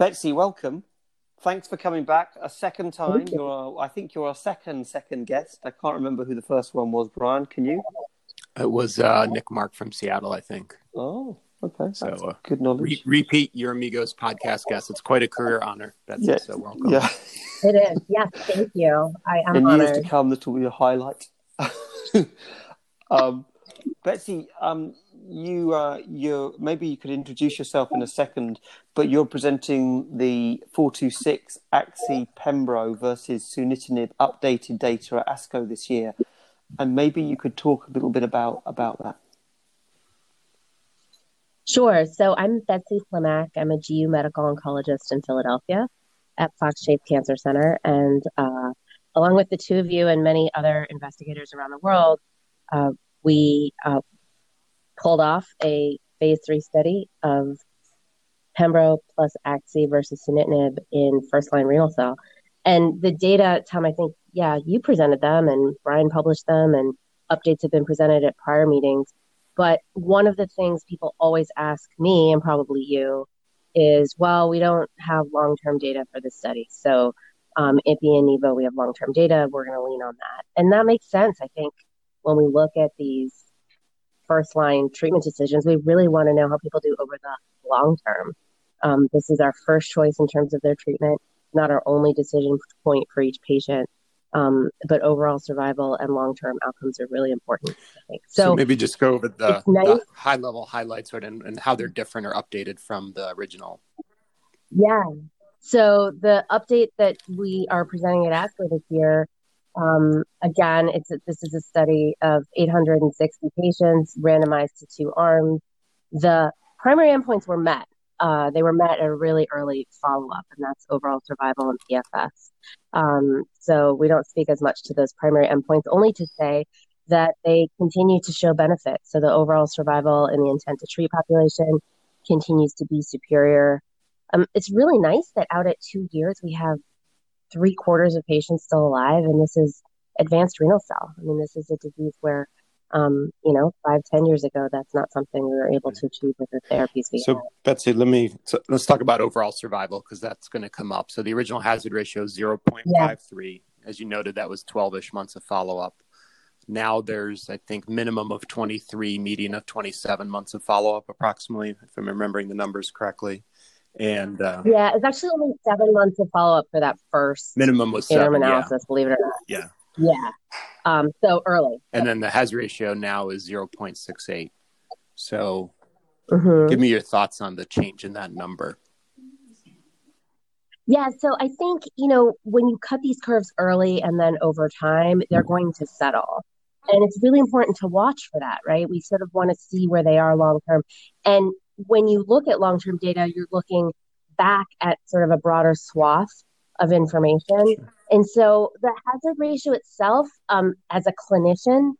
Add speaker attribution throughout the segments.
Speaker 1: Betsy, welcome. Thanks for coming back a second time. You. You're, I think you're our second second guest. I can't remember who the first one was. Brian, can you?
Speaker 2: It was uh, Nick Mark from Seattle, I think.
Speaker 1: Oh, okay.
Speaker 2: So uh,
Speaker 1: good knowledge.
Speaker 2: Re- repeat your amigos podcast guest. It's quite a career honor. That's
Speaker 1: yeah.
Speaker 2: so welcome.
Speaker 1: Yeah,
Speaker 3: it is. Yes, thank you. I am
Speaker 1: In
Speaker 3: honored.
Speaker 1: years to come, this will be a highlight. um, Betsy, um, you uh, you maybe you could introduce yourself in a second, but you're presenting the four two six Axi Pembro versus sunitinib updated data at ASCO this year, and maybe you could talk a little bit about about that.
Speaker 3: Sure. So I'm Betsy Plimack. I'm a GU medical oncologist in Philadelphia at Fox Chase Cancer Center, and uh, along with the two of you and many other investigators around the world, uh, we uh, pulled off a phase three study of Pembro plus Axi versus sunitinib in first line renal cell. And the data, Tom, I think, yeah, you presented them and Brian published them and updates have been presented at prior meetings. But one of the things people always ask me and probably you is, well, we don't have long term data for this study. So, um, IPI and NIVO, we have long term data. We're going to lean on that. And that makes sense. I think when we look at these first line treatment decisions, we really want to know how people do over the long term. Um, this is our first choice in terms of their treatment, not our only decision point for each patient. Um, but overall survival and long term outcomes are really important. I think. So,
Speaker 2: So, maybe just go over the,
Speaker 3: nice.
Speaker 2: the high level highlights right, and, and how they're different or updated from the original.
Speaker 3: Yeah. So the update that we are presenting at ASCO this year, um, again, it's a, this is a study of 860 patients randomized to two arms. The primary endpoints were met. Uh, they were met at a really early follow up, and that's overall survival and PFS. Um, so we don't speak as much to those primary endpoints, only to say that they continue to show benefit. So the overall survival in the intent to treat population continues to be superior. Um, it's really nice that out at two years we have three quarters of patients still alive, and this is advanced renal cell. I mean, this is a disease where, um, you know, five, ten years ago, that's not something we were able to achieve with the therapies we
Speaker 2: So
Speaker 3: had.
Speaker 2: Betsy, let me so let's talk about overall survival because that's going to come up. So the original hazard ratio is zero point five three. As you noted, that was twelve ish months of follow up. Now there's, I think, minimum of twenty three, median of twenty seven months of follow up, approximately, if I'm remembering the numbers correctly. And uh,
Speaker 3: Yeah, it's actually only seven months of follow up for that first
Speaker 2: minimum was
Speaker 3: interim
Speaker 2: seven. Yeah,
Speaker 3: analysis, believe it or not.
Speaker 2: yeah.
Speaker 3: Yeah. Um, so early.
Speaker 2: And then the hazard ratio now is zero point six eight. So
Speaker 3: Mhm.
Speaker 2: give me your thoughts on the change in that number.
Speaker 3: Yeah, so I think, you know, when you cut these curves early and then over time, they're going to settle. And it's really important to watch for that, right? We sort of want to see where they are long term. And when you look at long term data, you're looking back at sort of a broader swath of information. And so the hazard ratio itself, um, as a clinician,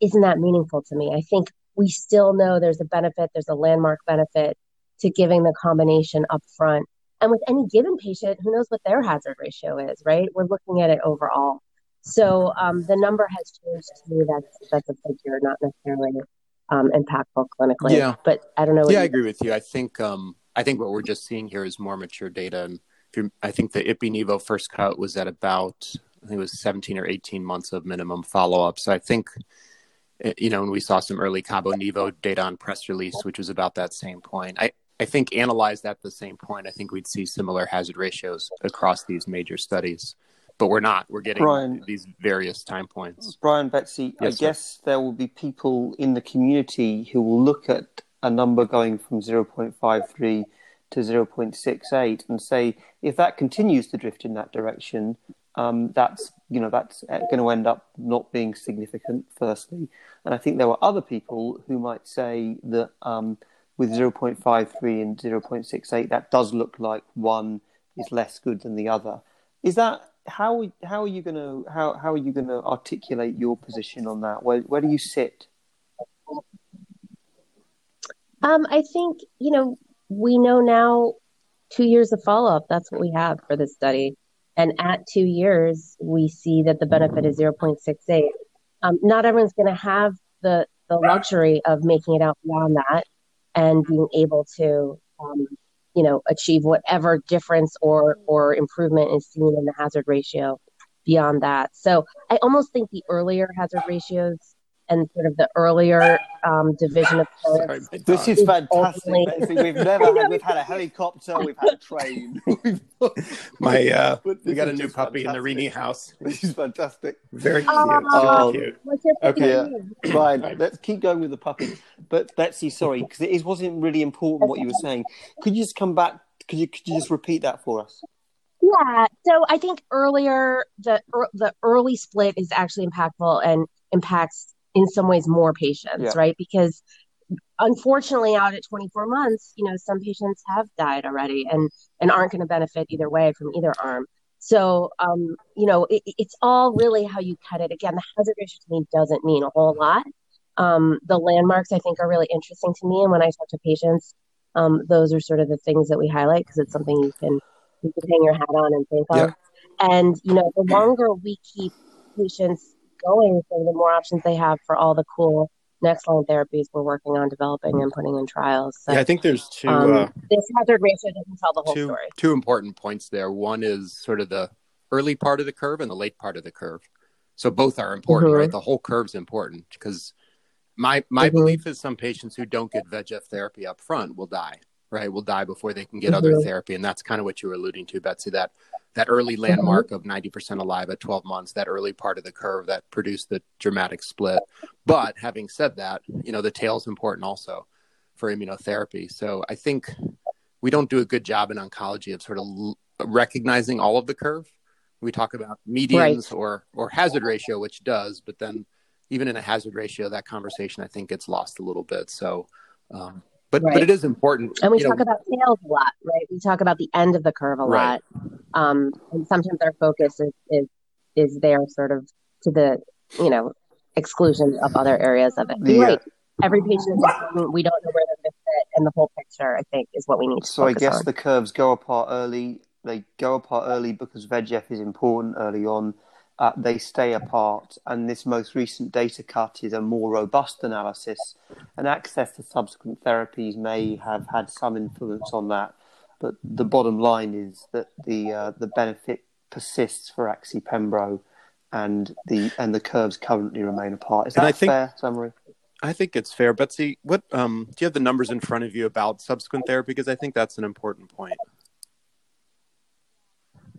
Speaker 3: isn't that meaningful to me. I think we still know there's a benefit, there's a landmark benefit to giving the combination up front. And with any given patient, who knows what their hazard ratio is, right? We're looking at it overall. So um, the number has changed to me. That's that's a figure, not necessarily um, impactful clinically.
Speaker 2: Yeah.
Speaker 3: But I don't know.
Speaker 2: Yeah, I agree with you. I think um, I think what we're just seeing here is more mature data. And if you're, I think the IPI Nivo first cut was at about I think it was 17 or 18 months of minimum follow up. So I think eh, you know, and we saw some early Cabo Nivo data on press release, which was about that same point. I I think analyzed at the same point, I think we'd see similar hazard ratios across these major studies. But we're not. We're getting
Speaker 1: Brian.
Speaker 2: these various time points.
Speaker 1: Brian, Betsy, I
Speaker 2: Yes, sir.
Speaker 1: guess there will be people in the community who will look at a number going from 0.53 to 0.68 and say, if that continues to drift in that direction, um, that's you know that's going to end up not being significant. Firstly, and I think there are other people who might say that um, with 0.53 and 0.68, that does look like one is less good than the other. Is that how how are you going to how how are you going to articulate your position on that? Where where do you sit?
Speaker 3: Um, I think, you know, we know now two years of follow up. That's what we have for this study. And at two years, we see that the benefit is 0.68. Um, not everyone's going to have the, the luxury of making it out beyond that. and being able to, um, you know, achieve whatever difference or mm-hmm. or improvement is seen in the hazard ratio beyond that. So I almost think the earlier hazard ratios and sort of the earlier um, division of curves.
Speaker 1: This is fantastic. we've never had, we've had a helicopter, we've had a train.
Speaker 2: My uh, we got a new puppy fantastic. in the Rini house.
Speaker 1: This is fantastic.
Speaker 2: Very cute. Oh, cute.
Speaker 1: Okay, yeah. Fine. Let's keep going with the puppy. But Betsy, sorry, because it wasn't really important what you were saying. Could you just come back? Could you could you just repeat that for us?
Speaker 3: Yeah. So I think earlier the the early split is actually impactful and impacts in some ways more patients, yeah. right? Because unfortunately out at 24 months, you know, some patients have died already and and aren't going to benefit either way from either arm. So, um, you know, it, it's all really how you cut it. Again, the hazard ratio to me doesn't mean a whole lot. Um, the landmarks I think are really interesting to me, and when I talk to patients, um, those are sort of the things that we highlight because it's something you can you can hang your hat on and think yeah. of. And you know, the longer we keep patients going, so the more options they have for all the cool next line therapies we're working on developing and putting in trials.
Speaker 2: So, yeah, I think there's two. Um, uh,
Speaker 3: this hazard ratio doesn't tell the whole
Speaker 2: two,
Speaker 3: story.
Speaker 2: Two important points there. One is sort of the early part of the curve and the late part of the curve. So both are important, mm-hmm. right? The whole curve's important because my my mm-hmm. belief is some patients who don't get VEGF therapy up front will die right, will die before they can get mm-hmm. other therapy. And that's kind of what you were alluding to, Betsy, that that early mm-hmm. landmark of 90% alive at 12 months, that early part of the curve that produced the dramatic split. But having said that, you know, the tail is important also for immunotherapy. So I think we don't do a good job in oncology of sort of l- recognizing all of the curve. We talk about medians right. or or hazard ratio, which does, but then even in a hazard ratio, that conversation I think gets lost a little bit. So um, but right. but it is important.
Speaker 3: And we talk know. about sales a lot, right? We talk about the end of the curve a right. lot. Um, and sometimes our focus is, is is there sort of to the you know exclusion of other areas of it. Yeah. Right. Every patient is important. We don't know where they're going to fit, and the whole picture, I think, is what we need. To say.
Speaker 1: So I guess
Speaker 3: on.
Speaker 1: the curves go apart early. They go apart early because VEGF is important early on uh, they stay apart. And this most recent data cut is a more robust analysis, and access to subsequent therapies may have had some influence on that. But the bottom line is that the uh, the benefit persists for axi-pembro, and the and the curves currently remain apart. Is that a think, fair summary?
Speaker 2: I think it's fair. Betsy, what um, do you have the numbers in front of you about subsequent therapy? Because I think that's an important point.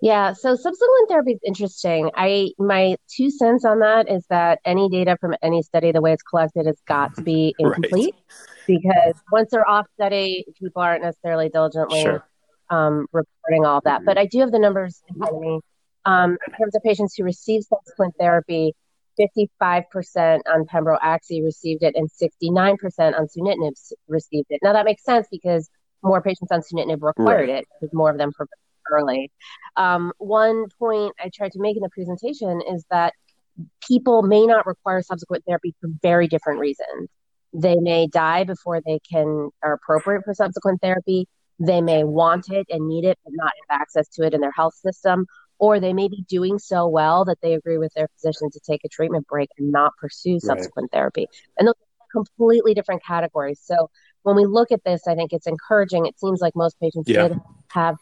Speaker 3: Yeah, so subsequent therapy is interesting. I my two cents on that is that any data from any study, the way it's collected, has got to be incomplete right. because once they're off study, people aren't necessarily diligently sure. um, reporting all that. But I do have the numbers in front of me. Um, in terms of patients who received subsequent therapy, 55% on Pembro Axi received it, and 69% on sunitinib received it. Now that makes sense because more patients on sunitinib required right. it because more of them early. Um, one point I tried to make in the presentation is that people may not require subsequent therapy for very different reasons. They may die before they can are appropriate for subsequent therapy. They may want it and need it, but not have access to it in their health system. Or they may be doing so well that they agree with their physician to take a treatment break and not pursue subsequent right. therapy. And those are completely different categories. So when we look at this, I think it's encouraging. It seems like most patients yeah. did have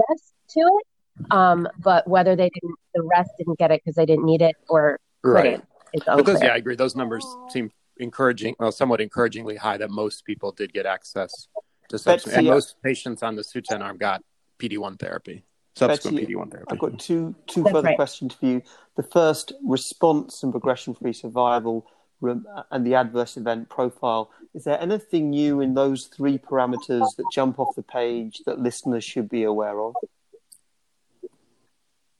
Speaker 3: access to it. Um, but whether they didn't, the rest didn't get it because they didn't need it or couldn't. Right. It's
Speaker 2: because yeah, I agree. Those numbers seem encouraging, well, somewhat encouragingly high that most people did get access to subsequent, and most patients on the Sutent arm got PD1 therapy. Subsequent Betsy, PD1 therapy.
Speaker 1: I've got two two That's further right. questions for you. The first, response and progression-free survival and the adverse event profile. Is there anything new in those three parameters that jump off the page that listeners should be aware of?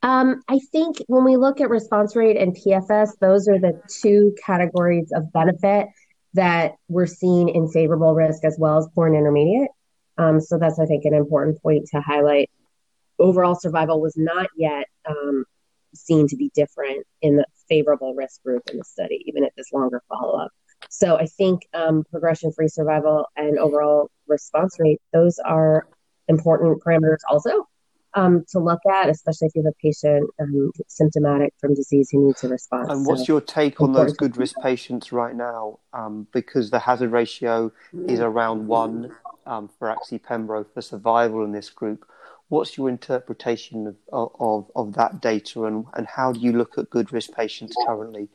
Speaker 3: Um, I think when we look at response rate and PFS, those are the two categories of benefit that we're seeing in favorable risk as well as poor and intermediate. Um, so that's, I think, an important point to highlight. Overall survival was not yet um, seen to be different in the favorable risk group in the study, even at this longer follow up. So I think um, progression free survival and overall response rate, those are important parameters also um, to look at, especially if you have a patient um, symptomatic from disease who needs a response.
Speaker 1: And what's so, your take on those good risk patients right now? Um, because the hazard ratio is around one um, for axi-pembro for survival in this group. What's your interpretation of, of, of that data and, and how do you look at good risk patients currently?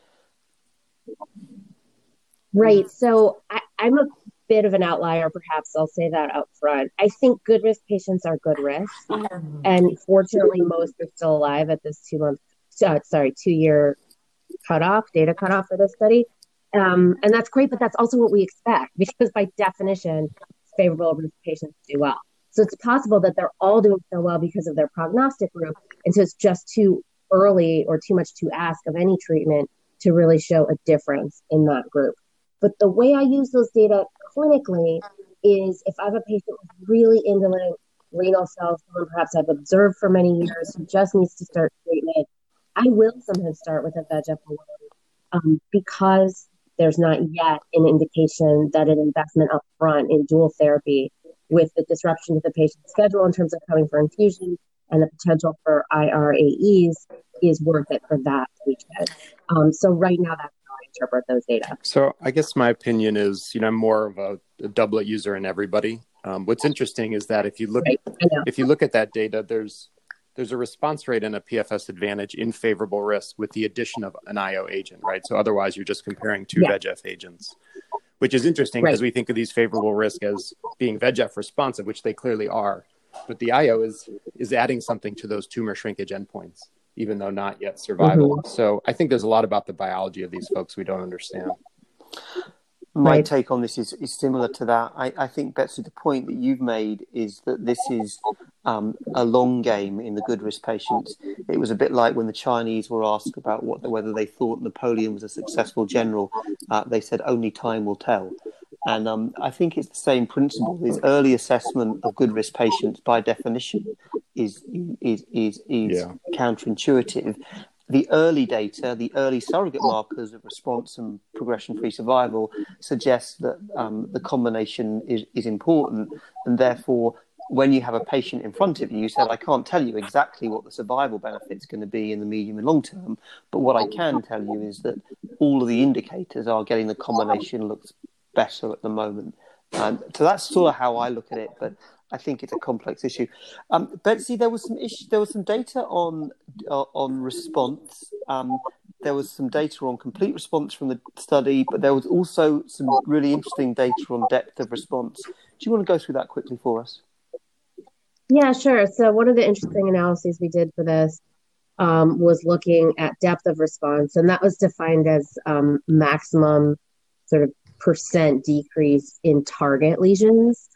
Speaker 3: Right. So I, I'm a bit of an outlier, perhaps. I'll say that up front. I think good risk patients are good risk. And fortunately, most are still alive at this two month, uh, sorry, two year cutoff, data cutoff for this study. Um, and that's great, but that's also what we expect because by definition, favorable risk patients do well. So it's possible that they're all doing so well because of their prognostic group. And so it's just too early or too much to ask of any treatment to really show a difference in that group. But the way I use those data clinically is if I have a patient with really indolent renal cells, someone perhaps I've observed for many years who just needs to start treatment, I will sometimes start with a VEGF alone um, because there's not yet an indication that an investment up front in dual therapy with the disruption to the patient's schedule in terms of coming for infusion and the potential for IRAEs is worth it for that patient. Um, so right now, that's how I interpret those data.
Speaker 2: So I guess my opinion is, you know, I'm more of a, a doublet user in everybody. Um, what's interesting is that if you look right. if you look at that data, there's there's a response rate and a PFS advantage in favorable risk with the addition of an IO agent, right? So otherwise, you're just comparing two yeah. VEGF agents, which is interesting because right. we think of these favorable risk as being VEGF responsive, which they clearly are. But the IO is is adding something to those tumor shrinkage endpoints even though not yet survival. Mm-hmm. So I think there's a lot about the biology of these folks we don't understand.
Speaker 1: My right. take on this is, is similar to that. I, I think, Betsy, the point that you've made is that this is um, a long game in the good risk patients. It was a bit like when the Chinese were asked about what, whether they thought Napoleon was a successful general. Uh, they said only time will tell. And um, I think it's the same principle. This early assessment of good risk patients, by definition, is is is, is yeah. counterintuitive. The early data, the early surrogate markers of response and progression-free survival, suggest that um, the combination is, is important, and therefore when you have a patient in front of you, you said, I can't tell you exactly what the survival benefit is going to be in the medium and long term, but what I can tell you is that all of the indicators are getting the combination looks better at the moment. Um, so that's sort of how I look at it, but I think it's a complex issue. Um, Betsy, there was some issue, there was some data on uh, on response. Um, there was some data on complete response from the study, but there was also some really interesting data on depth of response. Do you want to go through that quickly for us?
Speaker 3: Yeah, sure. So one of the interesting analyses we did for this um, was looking at depth of response, and that was defined as um, maximum sort of percent decrease in target lesions.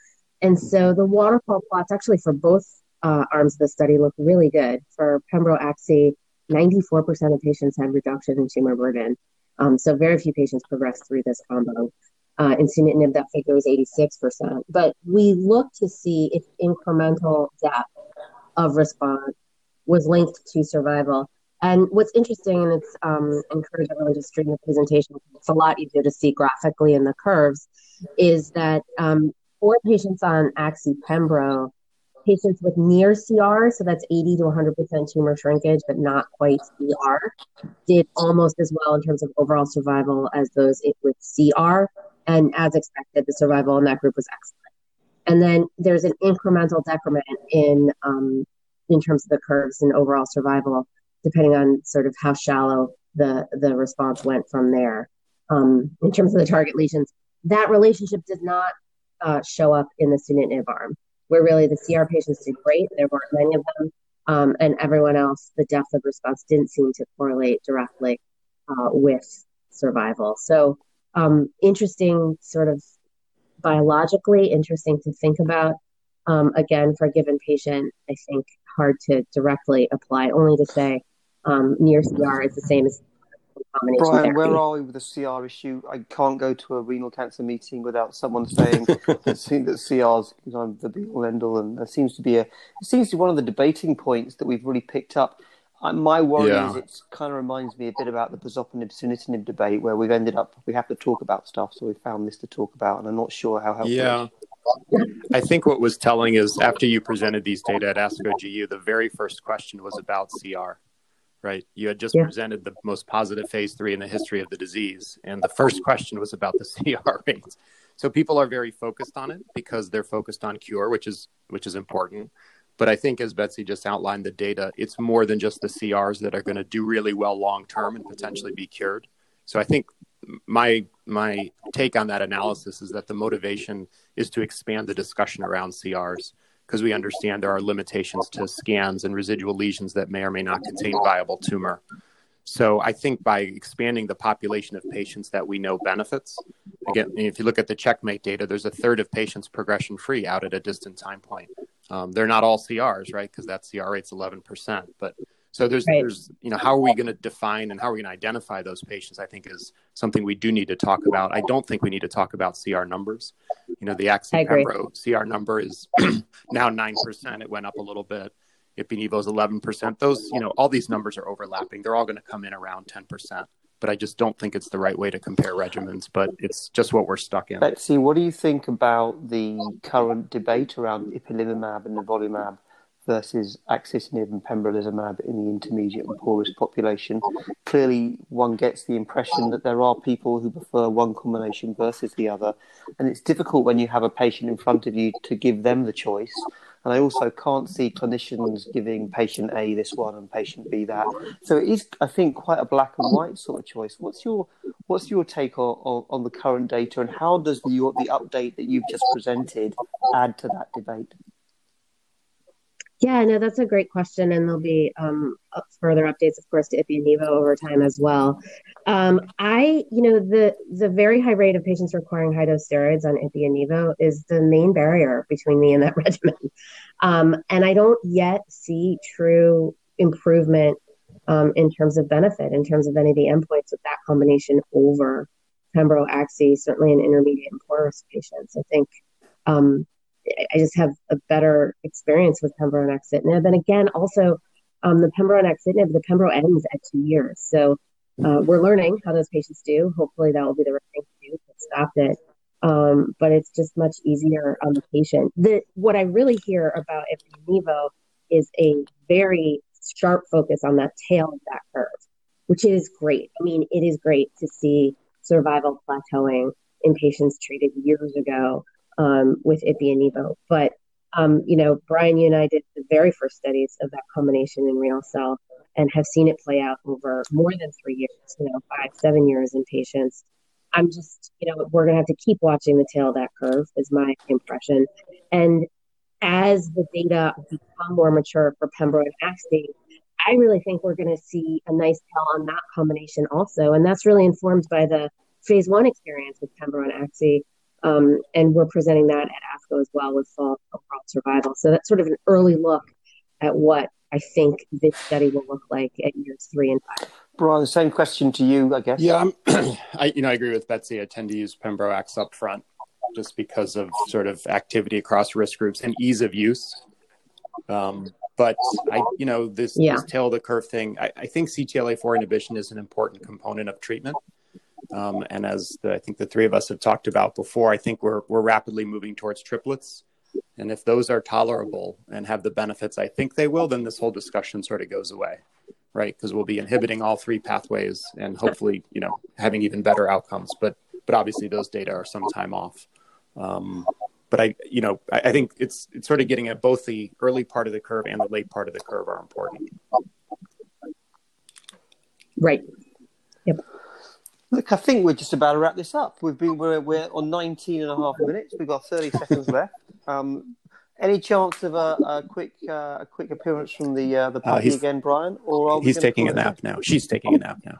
Speaker 3: And so the waterfall plots actually for both uh, arms of the study look really good. For Pembro Axi, 94% of patients had reduction in tumor burden. Um, so very few patients progressed through this combo. Uh, in sunitinib, that figure was 86%. But we looked to see if incremental depth of response was linked to survival. And what's interesting, and it's um, everyone to stream the presentation. It's a lot easier to see graphically in the curves. Is that um, for patients on Axi Pembro, patients with near CR, so that's 80 to 100% tumor shrinkage, but not quite CR, did almost as well in terms of overall survival as those with CR. And as expected, the survival in that group was excellent. And then there's an incremental decrement in um, in terms of the curves and overall survival depending on sort of how shallow the the response went from there. Um, in terms of the target lesions, that relationship did not uh, show up in the sunitinib arm, where really the CR patients did great. There weren't many of them, um, and everyone else, the depth of response didn't seem to correlate directly uh, with survival. So um, interesting, sort of biologically interesting to think about. Um, again, for a given patient, I think hard to directly apply. Only to say um, near CR is the same as
Speaker 1: Brian, where are we with the CR issue? I can't go to a renal cancer meeting without someone saying that, that CRs are the be all end all, and there seems to be a it seems to be one of the debating points that we've really picked up. Uh, my worry yeah. is it kind of reminds me a bit about the pazopanib sunitinib debate, where we've ended up we have to talk about stuff, so we found this to talk about, and I'm not sure how helpful.
Speaker 2: Yeah. I think what was telling is after you presented these data at ASCO GU, the very first question was about CR, right? You had just yeah. presented the most positive phase three in the history of the disease, and the first question was about the CR rates. So people are very focused on it because they're focused on cure, which is which is important. But I think as Betsy just outlined the data, it's more than just the CRs that are going to do really well long term and potentially be cured. So I think my my take on that analysis is that the motivation is to expand the discussion around CRs because we understand there are limitations to scans and residual lesions that may or may not contain viable tumor. So I think by expanding the population of patients that we know benefits, again, if you look at the CheckMate data, there's a third of patients progression free out at a distant time point. Um, they're not all CRs, right? Because that CR rate's 11%. But so there's, right. there's, you know, how are we going to define and how are we going to identify those patients? I think is something we do need to talk about. I don't think we need to talk about CR numbers. You know, the Axi Pembro CR number is now 9%. It went up a little bit. Ipi-Nivo is 11%. Those, you know, all these numbers are overlapping. They're all going to come in around 10%. But I just don't think it's the right way to compare regimens. But it's just what we're stuck in.
Speaker 1: Betsy, what do you think about the current debate around ipilimumab and nivolumab versus axitinib and pembrolizumab in the intermediate and poor risk population? Clearly, one gets the impression that there are people who prefer one combination versus the other, and it's difficult when you have a patient in front of you to give them the choice and I also can't see clinicians giving patient A this one and patient B that. So it is, I think, quite a black and white sort of choice. What's your what's your take on, on, on the current data, and how does the the update that you've just presented add to that debate?
Speaker 3: Yeah, no, that's a great question, and there'll be um, further updates, of course, to Ipi-Nivo over time as well. Um, I, you know, the the very high rate of patients requiring high dose steroids on Ipi-Nivo is the main barrier between me and that regimen, um, and I don't yet see true improvement um, in terms of benefit, in terms of any of the endpoints with that combination over Pembro Axi, certainly in intermediate and poor risk patients. I think um, I just have a better experience with Pembro and axitinib. And again, also um, the Pembro and axitinib, the Pembro ends at two years. So uh, we're learning how those patients do. Hopefully that will be the right thing to do to stop it. Um, but it's just much easier on the patient. The, what I really hear about Ipi-Nivo is a very sharp focus on that tail of that curve, which is great. I mean, it is great to see survival plateauing in patients treated years ago um, with Ipi-Nivo. But um, you know, Brian, you and I did the very first studies of that combination in renal cell and have seen it play out over more than three years, you know, five, seven years in patients. I'm just, you know, we're going to have to keep watching the tail of that curve, is my impression. And as the data become more mature for Pembro and Axi, I really think we're going to see a nice tail on that combination also. And that's really informed by the phase one experience with Pembro and Axi um, and we're presenting that at ASCO as well with fall overall survival. So that's sort of an early look at what I think this study will look like at years three and five.
Speaker 1: Brian, same question to you, I guess.
Speaker 2: Yeah, I you know I agree with Betsy. I tend to use Pembroax up front just because of sort of activity across risk groups and ease of use. Um, but I, you know, this, yeah. this tail of the curve thing, I, I think CTLA4 inhibition is an important component of treatment. Um, and as the, I think the three of us have talked about before, I think we're we're rapidly moving towards triplets. And if those are tolerable and have the benefits I think they will, then this whole discussion sort of goes away, right? Because we'll be inhibiting all three pathways and hopefully, you know, having even better outcomes. But but obviously those data are some time off. Um, but I, you know, I, I think it's it's sort of getting at both the early part of the curve and the late part of the curve are important.
Speaker 3: Right. Yep.
Speaker 1: Look, I think we're just about to wrap this up. We've been we're, we're on 19 and a half minutes. We've got 30 seconds left. Um, any chance of a, a quick uh, a quick appearance from the uh, the uh, party uh, again, Brian?
Speaker 2: Or he's taking a nap now. She's taking a nap now.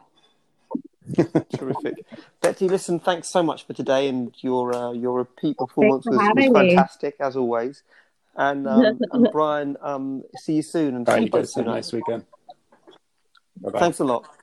Speaker 1: Terrific, Betty. Listen, thanks so much for today, and your uh, your repeat performance was, was fantastic me. as always. And, um, and Brian, um, see you soon, and
Speaker 2: All right, you guys have a nice weekend.
Speaker 1: Bye-bye. Thanks a lot.